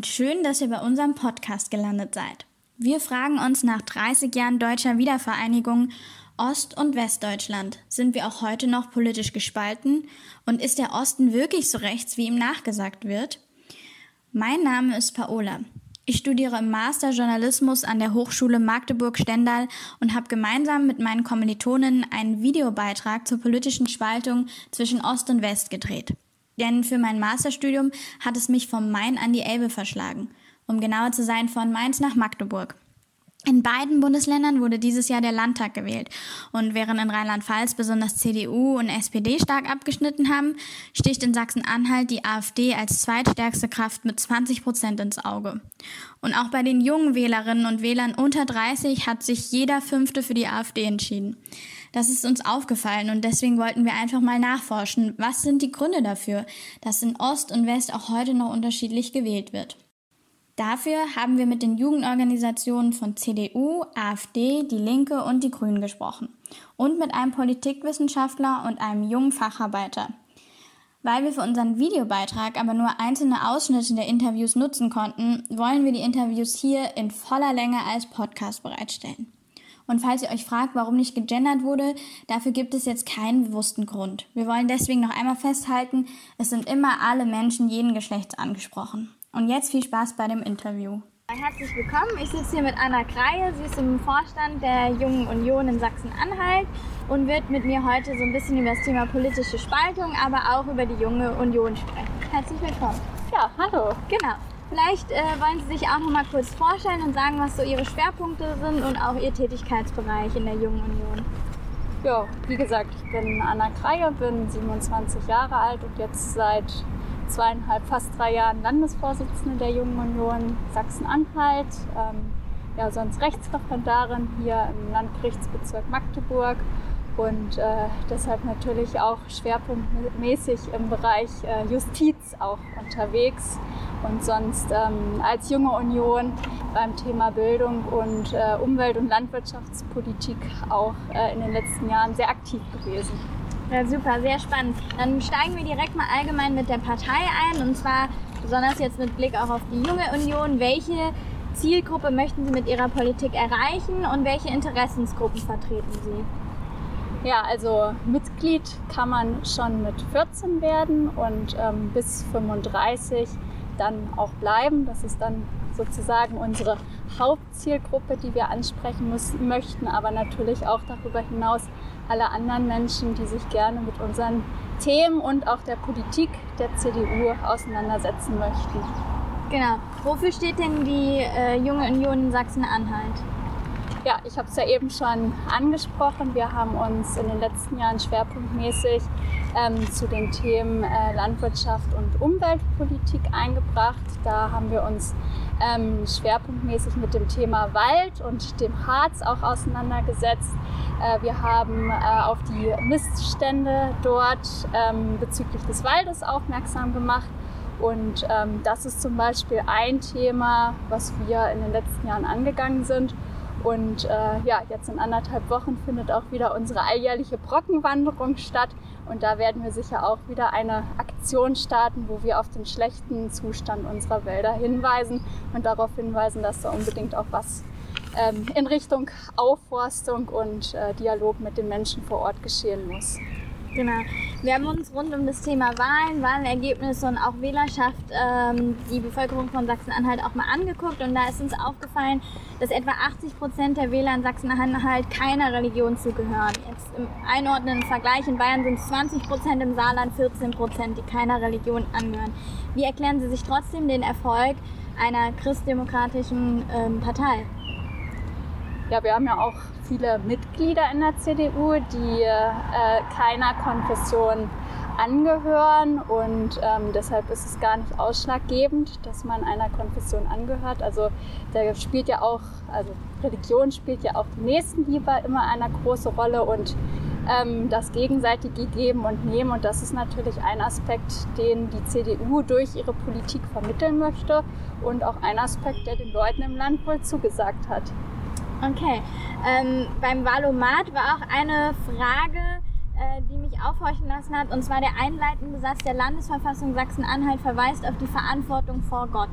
und schön, dass ihr bei unserem Podcast gelandet seid. Wir fragen uns nach 30 Jahren deutscher Wiedervereinigung Ost- und Westdeutschland. Sind wir auch heute noch politisch gespalten? Und ist der Osten wirklich so rechts, wie ihm nachgesagt wird? Mein Name ist Paola. Ich studiere im Master Journalismus an der Hochschule Magdeburg-Stendal und habe gemeinsam mit meinen Kommilitonen einen Videobeitrag zur politischen Spaltung zwischen Ost und West gedreht. Denn für mein Masterstudium hat es mich vom Main an die Elbe verschlagen, um genauer zu sein von Mainz nach Magdeburg. In beiden Bundesländern wurde dieses Jahr der Landtag gewählt. Und während in Rheinland-Pfalz besonders CDU und SPD stark abgeschnitten haben, sticht in Sachsen-Anhalt die AfD als zweitstärkste Kraft mit 20 Prozent ins Auge. Und auch bei den jungen Wählerinnen und Wählern unter 30 hat sich jeder Fünfte für die AfD entschieden. Das ist uns aufgefallen und deswegen wollten wir einfach mal nachforschen, was sind die Gründe dafür, dass in Ost und West auch heute noch unterschiedlich gewählt wird. Dafür haben wir mit den Jugendorganisationen von CDU, AfD, Die Linke und die Grünen gesprochen und mit einem Politikwissenschaftler und einem jungen Facharbeiter. Weil wir für unseren Videobeitrag aber nur einzelne Ausschnitte der Interviews nutzen konnten, wollen wir die Interviews hier in voller Länge als Podcast bereitstellen. Und falls ihr euch fragt, warum nicht gegendert wurde, dafür gibt es jetzt keinen bewussten Grund. Wir wollen deswegen noch einmal festhalten, es sind immer alle Menschen jeden Geschlechts angesprochen. Und jetzt viel Spaß bei dem Interview. Herzlich willkommen. Ich sitze hier mit Anna Kreie. Sie ist im Vorstand der Jungen Union in Sachsen-Anhalt und wird mit mir heute so ein bisschen über das Thema politische Spaltung, aber auch über die Junge Union sprechen. Herzlich willkommen. Ja, hallo. Genau. Vielleicht äh, wollen Sie sich auch noch mal kurz vorstellen und sagen, was so Ihre Schwerpunkte sind und auch Ihr Tätigkeitsbereich in der Jungen Union. Ja, wie gesagt, ich bin Anna Kreie, bin 27 Jahre alt und jetzt seit zweieinhalb, fast drei Jahren Landesvorsitzende der Jungen Union Sachsen-Anhalt. Ähm, ja, sonst Rechtsreferendarin hier im Landgerichtsbezirk Magdeburg und äh, deshalb natürlich auch schwerpunktmäßig im Bereich äh, Justiz auch unterwegs und sonst ähm, als junge Union beim Thema Bildung und äh, Umwelt- und Landwirtschaftspolitik auch äh, in den letzten Jahren sehr aktiv gewesen. Ja, super, sehr spannend. Dann steigen wir direkt mal allgemein mit der Partei ein und zwar besonders jetzt mit Blick auch auf die junge Union. Welche Zielgruppe möchten Sie mit Ihrer Politik erreichen und welche Interessensgruppen vertreten Sie? Ja, also Mitglied kann man schon mit 14 werden und ähm, bis 35 dann auch bleiben. Das ist dann sozusagen unsere Hauptzielgruppe, die wir ansprechen müssen, möchten, aber natürlich auch darüber hinaus alle anderen Menschen, die sich gerne mit unseren Themen und auch der Politik der CDU auseinandersetzen möchten. Genau. Wofür steht denn die äh, Junge Union in Sachsen-Anhalt? Ja, ich habe es ja eben schon angesprochen. Wir haben uns in den letzten Jahren schwerpunktmäßig ähm, zu den Themen äh, Landwirtschaft und Umweltpolitik eingebracht. Da haben wir uns ähm, schwerpunktmäßig mit dem Thema Wald und dem Harz auch auseinandergesetzt. Äh, wir haben äh, auf die Missstände dort ähm, bezüglich des Waldes aufmerksam gemacht. Und ähm, das ist zum Beispiel ein Thema, was wir in den letzten Jahren angegangen sind. Und äh, ja, jetzt in anderthalb Wochen findet auch wieder unsere alljährliche Brockenwanderung statt. Und da werden wir sicher auch wieder eine Aktion starten, wo wir auf den schlechten Zustand unserer Wälder hinweisen und darauf hinweisen, dass da unbedingt auch was ähm, in Richtung Aufforstung und äh, Dialog mit den Menschen vor Ort geschehen muss. Genau. Wir haben uns rund um das Thema Wahlen, Wahlergebnisse und auch Wählerschaft ähm, die Bevölkerung von Sachsen-Anhalt auch mal angeguckt und da ist uns aufgefallen, dass etwa 80 Prozent der Wähler in Sachsen-Anhalt keiner Religion zugehören. Jetzt im einordnenden Vergleich in Bayern sind es 20 Prozent, im Saarland 14 Prozent, die keiner Religion angehören. Wie erklären Sie sich trotzdem den Erfolg einer christdemokratischen ähm, Partei? Ja, wir haben ja auch viele Mitglieder in der CDU, die äh, keiner Konfession angehören und ähm, deshalb ist es gar nicht ausschlaggebend, dass man einer Konfession angehört. Also da spielt ja auch, also Religion spielt ja auch die Nächstenliebe immer eine große Rolle und ähm, das gegenseitige Geben und Nehmen und das ist natürlich ein Aspekt, den die CDU durch ihre Politik vermitteln möchte und auch ein Aspekt, der den Leuten im Land wohl zugesagt hat. Okay. Ähm, beim Valomat war auch eine Frage, äh, die mich aufhorchen lassen hat, und zwar der einleitende Satz der Landesverfassung Sachsen-Anhalt verweist auf die Verantwortung vor Gott.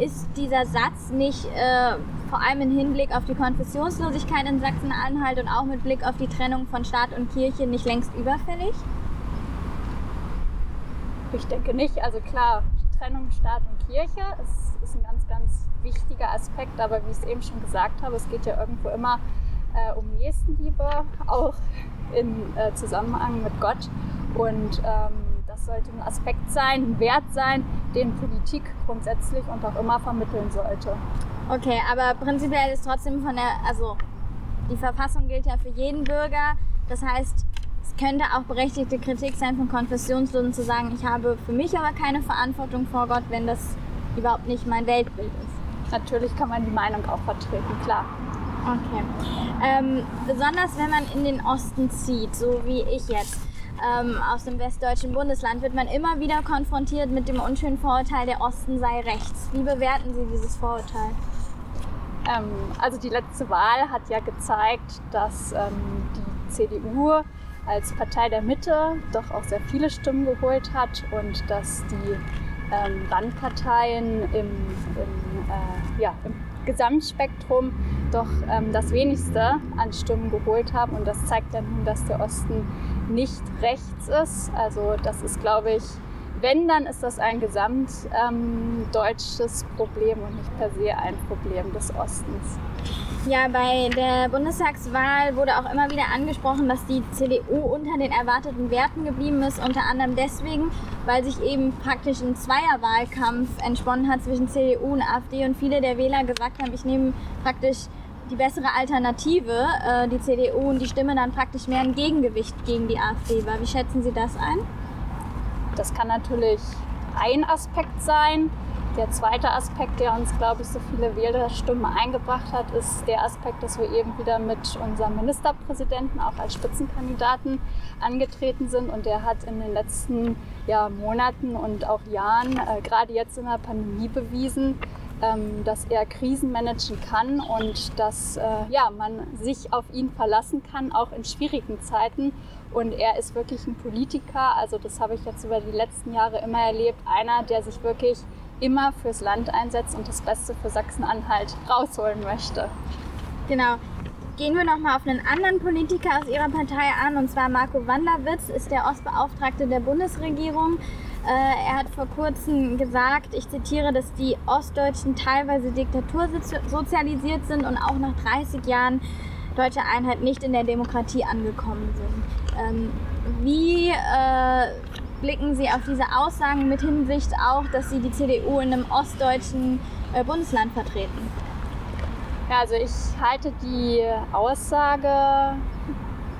ist dieser Satz nicht äh, vor allem im Hinblick auf die Konfessionslosigkeit in Sachsen-Anhalt und auch mit Blick auf die Trennung von Staat und Kirche nicht längst überfällig? Ich denke nicht. Also klar, Trennung Staat und Kirche ist, ist ein ganz, ganz wichtiger Aspekt. Aber wie ich es eben schon gesagt habe, es geht ja irgendwo immer äh, um Nächstenliebe, auch in äh, Zusammenhang mit Gott. Und ähm, das sollte ein Aspekt sein, ein Wert sein, den Politik grundsätzlich und auch immer vermitteln sollte. Okay, aber prinzipiell ist trotzdem von der, also die Verfassung gilt ja für jeden Bürger. Das heißt, könnte auch berechtigte Kritik sein von Konfessionslosen zu sagen, ich habe für mich aber keine Verantwortung vor Gott, wenn das überhaupt nicht mein Weltbild ist. Natürlich kann man die Meinung auch vertreten, klar. Okay. Ähm, besonders wenn man in den Osten zieht, so wie ich jetzt ähm, aus dem westdeutschen Bundesland wird man immer wieder konfrontiert mit dem unschönen Vorurteil, der Osten sei rechts. Wie bewerten Sie dieses Vorurteil? Ähm, also die letzte Wahl hat ja gezeigt, dass ähm, die CDU als Partei der Mitte doch auch sehr viele Stimmen geholt hat und dass die ähm, Randparteien im, im, äh, ja, im Gesamtspektrum doch ähm, das wenigste an Stimmen geholt haben. Und das zeigt ja nun, dass der Osten nicht rechts ist. Also das ist, glaube ich, wenn, dann ist das ein gesamtdeutsches ähm, Problem und nicht per se ein Problem des Ostens. Ja, bei der Bundestagswahl wurde auch immer wieder angesprochen, dass die CDU unter den erwarteten Werten geblieben ist, unter anderem deswegen, weil sich eben praktisch ein Zweierwahlkampf entsponnen hat zwischen CDU und AfD und viele der Wähler gesagt haben, ich nehme praktisch die bessere Alternative, äh, die CDU, und die Stimme dann praktisch mehr ein Gegengewicht gegen die AfD war. Wie schätzen Sie das ein? Das kann natürlich ein Aspekt sein. Der zweite Aspekt, der uns, glaube ich, so viele Wählerstimmen eingebracht hat, ist der Aspekt, dass wir eben wieder mit unserem Ministerpräsidenten auch als Spitzenkandidaten angetreten sind. Und der hat in den letzten ja, Monaten und auch Jahren, äh, gerade jetzt in der Pandemie, bewiesen, ähm, dass er Krisen managen kann und dass äh, ja, man sich auf ihn verlassen kann, auch in schwierigen Zeiten. Und er ist wirklich ein Politiker, also das habe ich jetzt über die letzten Jahre immer erlebt, einer, der sich wirklich immer fürs Land einsetzt und das Beste für Sachsen-Anhalt rausholen möchte. Genau. Gehen wir nochmal auf einen anderen Politiker aus Ihrer Partei an, und zwar Marco Wanderwitz, ist der Ostbeauftragte der Bundesregierung. Äh, er hat vor kurzem gesagt, ich zitiere, dass die Ostdeutschen teilweise diktatursozialisiert sind und auch nach 30 Jahren deutscher Einheit nicht in der Demokratie angekommen sind. Ähm, wie äh, blicken Sie auf diese Aussagen mit Hinsicht auch, dass Sie die CDU in einem ostdeutschen äh, Bundesland vertreten? Ja, also ich halte die Aussage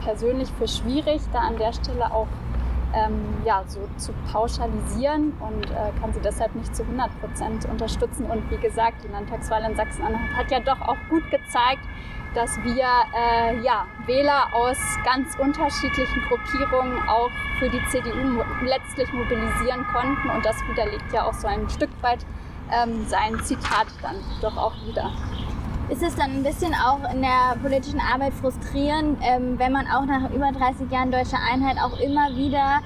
persönlich für schwierig, da an der Stelle auch ähm, ja, so zu pauschalisieren und äh, kann sie deshalb nicht zu 100 Prozent unterstützen. Und wie gesagt, die Landtagswahl in Sachsen-Anhalt hat ja doch auch gut gezeigt, dass wir äh, ja, Wähler aus ganz unterschiedlichen Gruppierungen auch für die CDU letztlich mobilisieren konnten. Und das widerlegt ja auch so ein Stück weit ähm, sein Zitat dann doch auch wieder. Ist es dann ein bisschen auch in der politischen Arbeit frustrierend, ähm, wenn man auch nach über 30 Jahren deutscher Einheit auch immer wieder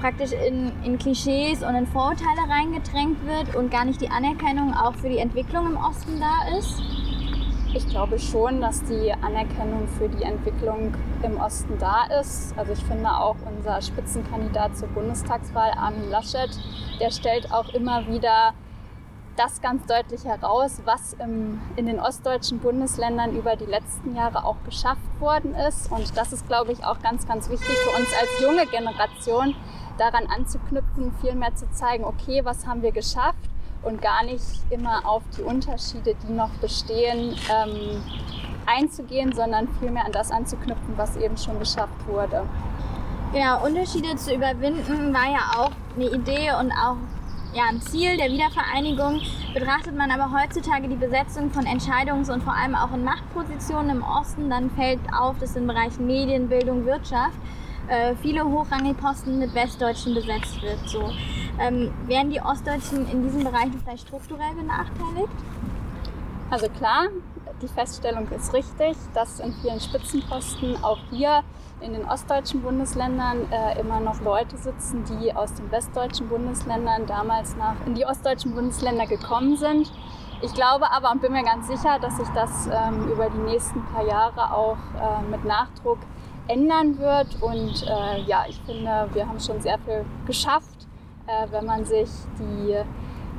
praktisch in, in Klischees und in Vorurteile reingedrängt wird und gar nicht die Anerkennung auch für die Entwicklung im Osten da ist? Ich glaube schon, dass die Anerkennung für die Entwicklung im Osten da ist. Also ich finde auch unser Spitzenkandidat zur Bundestagswahl, Armin Laschet, der stellt auch immer wieder das ganz deutlich heraus, was im, in den ostdeutschen Bundesländern über die letzten Jahre auch geschafft worden ist. Und das ist, glaube ich, auch ganz, ganz wichtig für uns als junge Generation, daran anzuknüpfen, viel mehr zu zeigen, okay, was haben wir geschafft und gar nicht immer auf die Unterschiede, die noch bestehen, ähm, einzugehen, sondern vielmehr an das anzuknüpfen, was eben schon geschafft wurde. Genau, Unterschiede zu überwinden war ja auch eine Idee und auch ja, ein Ziel der Wiedervereinigung. Betrachtet man aber heutzutage die Besetzung von Entscheidungs- und vor allem auch in Machtpositionen im Osten, dann fällt auf, dass in Bereichen Medien, Bildung, Wirtschaft äh, viele hochrangige Posten mit Westdeutschen besetzt wird. So. Ähm, werden die Ostdeutschen in diesen Bereichen vielleicht strukturell benachteiligt? Also klar, die Feststellung ist richtig, dass in vielen Spitzenposten auch hier in den ostdeutschen Bundesländern äh, immer noch Leute sitzen, die aus den westdeutschen Bundesländern damals nach in die ostdeutschen Bundesländer gekommen sind. Ich glaube aber und bin mir ganz sicher, dass sich das ähm, über die nächsten paar Jahre auch äh, mit Nachdruck ändern wird. Und äh, ja, ich finde, wir haben schon sehr viel geschafft, äh, wenn man sich die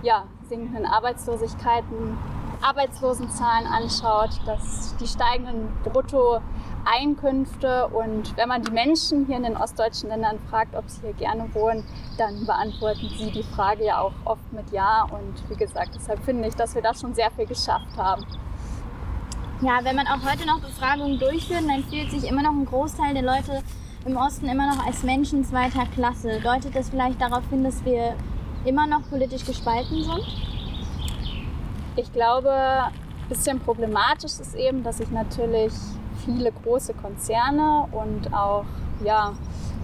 ja, sinkenden Arbeitslosigkeiten Arbeitslosenzahlen anschaut, dass die steigenden Bruttoeinkünfte und wenn man die Menschen hier in den ostdeutschen Ländern fragt, ob sie hier gerne wohnen, dann beantworten sie die Frage ja auch oft mit Ja. Und wie gesagt, deshalb finde ich, dass wir da schon sehr viel geschafft haben. Ja, wenn man auch heute noch Befragungen durchführt, dann fühlt sich immer noch ein Großteil der Leute im Osten immer noch als Menschen zweiter Klasse. Deutet das vielleicht darauf hin, dass wir immer noch politisch gespalten sind? Ich glaube, ein bisschen problematisch ist eben, dass sich natürlich viele große Konzerne und auch ja,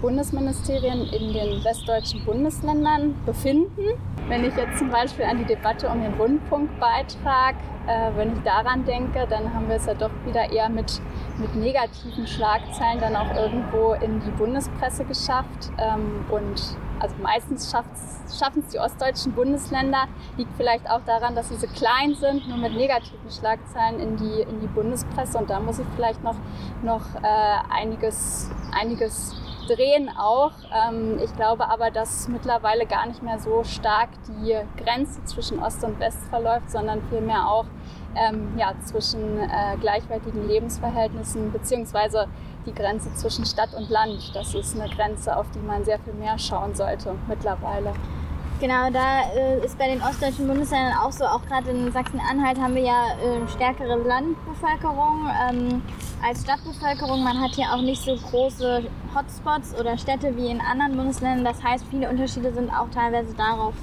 Bundesministerien in den westdeutschen Bundesländern befinden. Wenn ich jetzt zum Beispiel an die Debatte um den Rundfunkbeitrag, äh, wenn ich daran denke, dann haben wir es ja doch wieder eher mit, mit negativen Schlagzeilen dann auch irgendwo in die Bundespresse geschafft. Ähm, und also meistens schaffen es die ostdeutschen Bundesländer, liegt vielleicht auch daran, dass sie so klein sind, nur mit negativen Schlagzeilen in die, in die Bundespresse. Und da muss ich vielleicht noch, noch äh, einiges, einiges drehen auch. Ähm, ich glaube aber, dass mittlerweile gar nicht mehr so stark die Grenze zwischen Ost und West verläuft, sondern vielmehr auch ähm, ja, zwischen äh, gleichwertigen Lebensverhältnissen beziehungsweise die Grenze zwischen Stadt und Land. Das ist eine Grenze, auf die man sehr viel mehr schauen sollte mittlerweile. Genau, da äh, ist bei den ostdeutschen Bundesländern auch so, auch gerade in Sachsen-Anhalt haben wir ja äh, stärkere Landbevölkerung ähm, als Stadtbevölkerung. Man hat hier auch nicht so große Hotspots oder Städte wie in anderen Bundesländern. Das heißt, viele Unterschiede sind auch teilweise darauf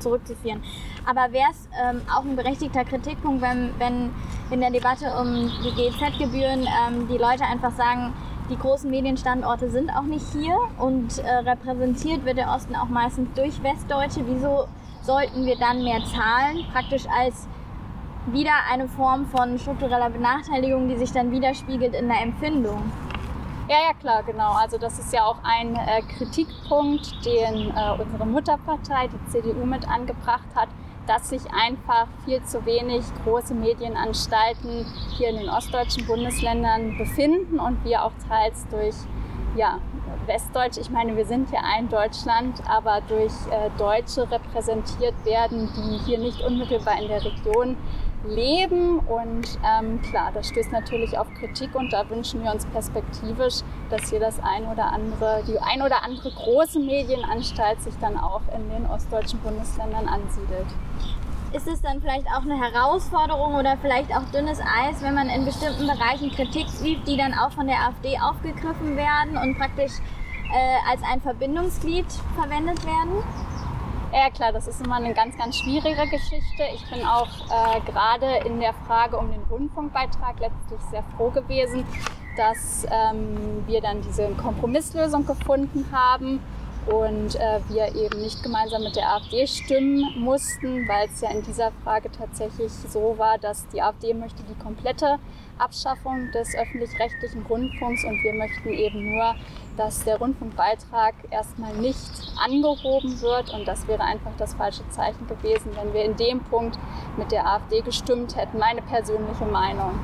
zurückzuführen. Aber wäre es ähm, auch ein berechtigter Kritikpunkt, wenn, wenn in der Debatte um die GEZ-Gebühren ähm, die Leute einfach sagen, die großen Medienstandorte sind auch nicht hier und äh, repräsentiert wird der Osten auch meistens durch Westdeutsche. Wieso sollten wir dann mehr zahlen? Praktisch als wieder eine Form von struktureller Benachteiligung, die sich dann widerspiegelt in der Empfindung. Ja, ja, klar, genau. Also das ist ja auch ein äh, Kritikpunkt, den äh, unsere Mutterpartei, die CDU, mit angebracht hat, dass sich einfach viel zu wenig große Medienanstalten hier in den ostdeutschen Bundesländern befinden und wir auch teils durch ja, Westdeutsch, ich meine, wir sind ja ein Deutschland, aber durch äh, Deutsche repräsentiert werden, die hier nicht unmittelbar in der Region leben. Und ähm, klar, das stößt natürlich auf Kritik und da wünschen wir uns perspektivisch, dass hier das ein oder andere, die ein oder andere große Medienanstalt sich dann auch in den ostdeutschen Bundesländern ansiedelt. Ist es dann vielleicht auch eine Herausforderung oder vielleicht auch dünnes Eis, wenn man in bestimmten Bereichen Kritik übt, die dann auch von der AfD aufgegriffen werden und praktisch äh, als ein Verbindungsglied verwendet werden? Ja klar, das ist immer eine ganz, ganz schwierige Geschichte. Ich bin auch äh, gerade in der Frage um den Rundfunkbeitrag letztlich sehr froh gewesen, dass ähm, wir dann diese Kompromisslösung gefunden haben und äh, wir eben nicht gemeinsam mit der AfD stimmen mussten, weil es ja in dieser Frage tatsächlich so war, dass die AfD möchte die komplette Abschaffung des öffentlich-rechtlichen Rundfunks und wir möchten eben nur, dass der Rundfunkbeitrag erstmal nicht angehoben wird und das wäre einfach das falsche Zeichen gewesen, wenn wir in dem Punkt mit der AfD gestimmt hätten. Meine persönliche Meinung.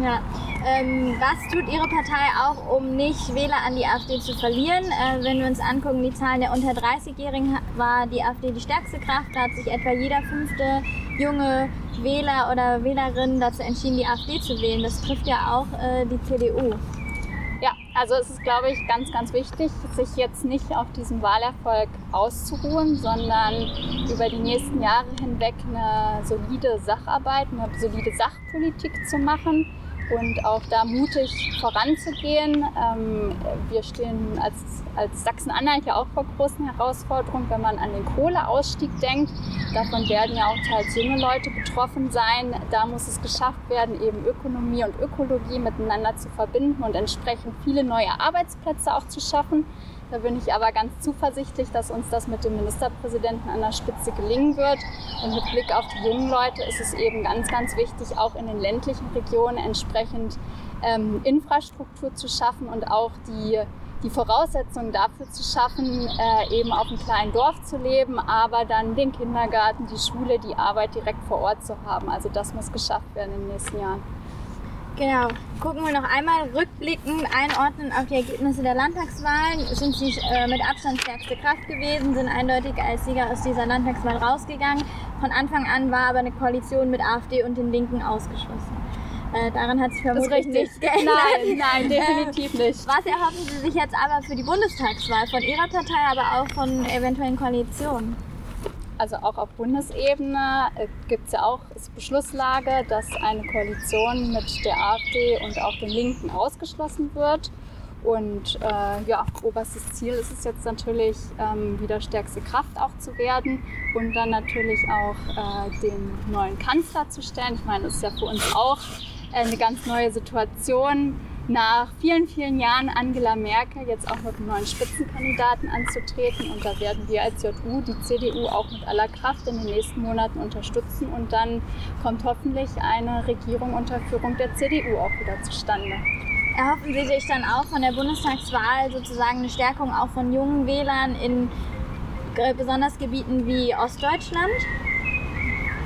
Ja. Ähm, was tut Ihre Partei auch, um nicht Wähler an die AfD zu verlieren? Äh, wenn wir uns angucken, die Zahlen der unter 30-Jährigen war die AfD die stärkste Kraft. Da hat sich etwa jeder fünfte junge Wähler oder Wählerin dazu entschieden, die AfD zu wählen. Das trifft ja auch äh, die CDU. Ja, also es ist, glaube ich, ganz, ganz wichtig, sich jetzt nicht auf diesem Wahlerfolg auszuruhen, sondern über die nächsten Jahre hinweg eine solide Sacharbeit, eine solide Sachpolitik zu machen und auch da mutig voranzugehen. Ähm, wir stehen als, als Sachsen-Anhalt ja auch vor großen Herausforderungen, wenn man an den Kohleausstieg denkt. Davon werden ja auch teils junge Leute betroffen sein. Da muss es geschafft werden, eben Ökonomie und Ökologie miteinander zu verbinden und entsprechend viele neue Arbeitsplätze auch zu schaffen. Da bin ich aber ganz zuversichtlich, dass uns das mit dem Ministerpräsidenten an der Spitze gelingen wird. Und mit Blick auf die jungen Leute ist es eben ganz, ganz wichtig, auch in den ländlichen Regionen entsprechend ähm, Infrastruktur zu schaffen und auch die die Voraussetzungen dafür zu schaffen, äh, eben auf einem kleinen Dorf zu leben, aber dann den Kindergarten, die Schule, die Arbeit direkt vor Ort zu haben. Also das muss geschafft werden in den nächsten Jahren. Genau. Gucken wir noch einmal rückblickend einordnen auf die Ergebnisse der Landtagswahlen. Sind sie äh, mit Abstand stärkste Kraft gewesen, sind eindeutig als Sieger aus dieser Landtagswahl rausgegangen. Von Anfang an war aber eine Koalition mit AfD und den Linken ausgeschlossen. Äh, daran hat sich vermutlich nichts geändert. Nein, nein, definitiv nicht. Was erhoffen Sie sich jetzt aber für die Bundestagswahl von Ihrer Partei, aber auch von eventuellen Koalitionen? Also auch auf Bundesebene äh, gibt es ja auch Beschlusslage, dass eine Koalition mit der AfD und auch den Linken ausgeschlossen wird. Und äh, ja, oberstes Ziel ist es jetzt natürlich, ähm, wieder stärkste Kraft auch zu werden und dann natürlich auch äh, den neuen Kanzler zu stellen. Ich meine, das ist ja für uns auch eine ganz neue Situation, nach vielen, vielen Jahren Angela Merkel jetzt auch mit einem neuen Spitzenkandidaten anzutreten. Und da werden wir als JU die CDU auch mit aller Kraft in den nächsten Monaten unterstützen. Und dann kommt hoffentlich eine Regierung unter Führung der CDU auch wieder zustande. Erhoffen Sie sich dann auch von der Bundestagswahl sozusagen eine Stärkung auch von jungen Wählern in besonders Gebieten wie Ostdeutschland?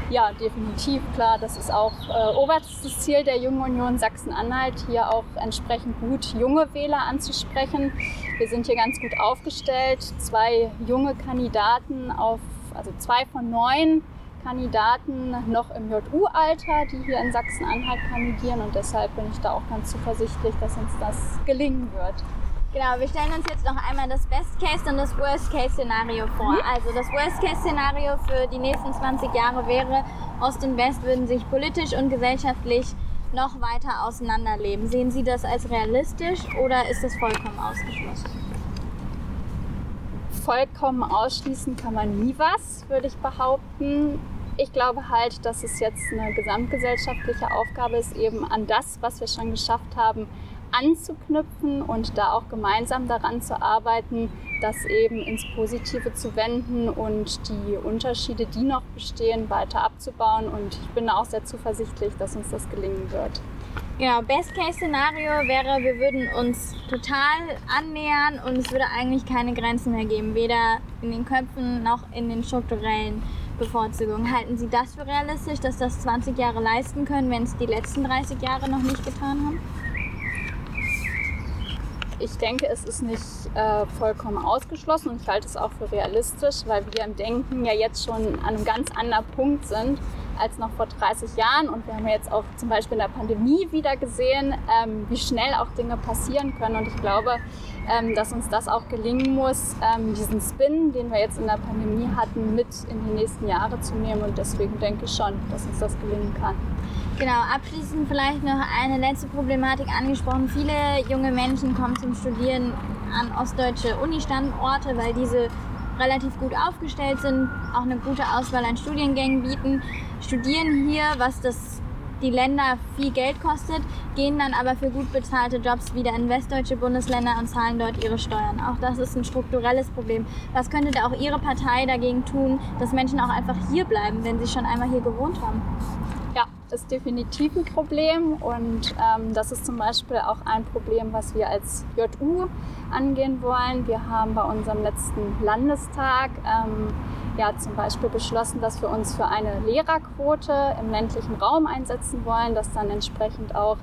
Ja, definitiv, klar. Das ist auch äh, oberstes Ziel der Jungen Union Sachsen-Anhalt, hier auch entsprechend gut junge Wähler anzusprechen. Wir sind hier ganz gut aufgestellt. Zwei junge Kandidaten auf, also zwei von neun Kandidaten noch im JU-Alter, die hier in Sachsen-Anhalt kandidieren. Und deshalb bin ich da auch ganz zuversichtlich, dass uns das gelingen wird. Genau, wir stellen uns jetzt noch einmal das Best-Case und das Worst-Case-Szenario vor. Mhm. Also das Worst-Case-Szenario für die nächsten 20 Jahre wäre, Ost und West würden sich politisch und gesellschaftlich noch weiter auseinanderleben. Sehen Sie das als realistisch oder ist das vollkommen ausgeschlossen? Vollkommen ausschließen kann man nie was, würde ich behaupten. Ich glaube halt, dass es jetzt eine gesamtgesellschaftliche Aufgabe ist, eben an das, was wir schon geschafft haben, anzuknüpfen und da auch gemeinsam daran zu arbeiten, das eben ins Positive zu wenden und die Unterschiede, die noch bestehen, weiter abzubauen. Und ich bin auch sehr zuversichtlich, dass uns das gelingen wird. Genau, Best-Case-Szenario wäre, wir würden uns total annähern und es würde eigentlich keine Grenzen mehr geben, weder in den Köpfen noch in den strukturellen Bevorzugungen. Halten Sie das für realistisch, dass das 20 Jahre leisten können, wenn es die letzten 30 Jahre noch nicht getan haben? Ich denke, es ist nicht äh, vollkommen ausgeschlossen und ich halte es auch für realistisch, weil wir im Denken ja jetzt schon an einem ganz anderen Punkt sind als noch vor 30 Jahren. Und wir haben jetzt auch zum Beispiel in der Pandemie wieder gesehen, ähm, wie schnell auch Dinge passieren können. Und ich glaube, ähm, dass uns das auch gelingen muss, ähm, diesen Spin, den wir jetzt in der Pandemie hatten, mit in die nächsten Jahre zu nehmen. Und deswegen denke ich schon, dass uns das gelingen kann. Genau, abschließend vielleicht noch eine letzte Problematik angesprochen. Viele junge Menschen kommen zum Studieren an ostdeutsche Uni-Standorte, weil diese relativ gut aufgestellt sind, auch eine gute Auswahl an Studiengängen bieten, studieren hier, was das die Länder viel Geld kostet, gehen dann aber für gut bezahlte Jobs wieder in westdeutsche Bundesländer und zahlen dort ihre Steuern. Auch das ist ein strukturelles Problem. Was könnte da auch Ihre Partei dagegen tun, dass Menschen auch einfach hier bleiben, wenn sie schon einmal hier gewohnt haben? Ist definitiv ein Problem und ähm, das ist zum Beispiel auch ein Problem, was wir als JU angehen wollen. Wir haben bei unserem letzten Landestag ähm, ja zum Beispiel beschlossen, dass wir uns für eine Lehrerquote im ländlichen Raum einsetzen wollen, dass dann entsprechend auch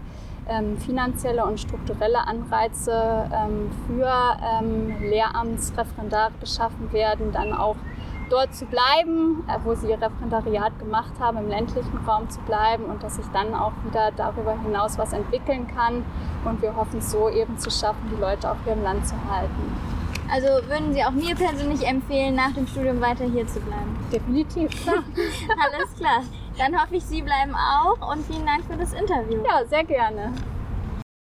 ähm, finanzielle und strukturelle Anreize ähm, für ähm, Lehramtsreferendare geschaffen werden, dann auch dort zu bleiben, äh, wo sie ihr Referendariat gemacht haben, im ländlichen Raum zu bleiben und dass sich dann auch wieder darüber hinaus was entwickeln kann. Und wir hoffen es so eben zu schaffen, die Leute auch hier im Land zu halten. Also würden Sie auch mir persönlich empfehlen, nach dem Studium weiter hier zu bleiben? Definitiv. Alles klar. Dann hoffe ich, Sie bleiben auch und vielen Dank für das Interview. Ja, sehr gerne.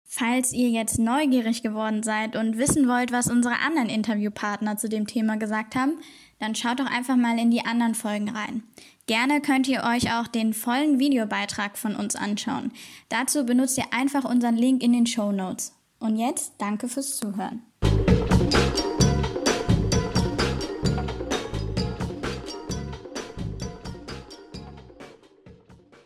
Falls ihr jetzt neugierig geworden seid und wissen wollt, was unsere anderen Interviewpartner zu dem Thema gesagt haben, dann schaut doch einfach mal in die anderen Folgen rein. Gerne könnt ihr euch auch den vollen Videobeitrag von uns anschauen. Dazu benutzt ihr einfach unseren Link in den Show Notes. Und jetzt danke fürs Zuhören.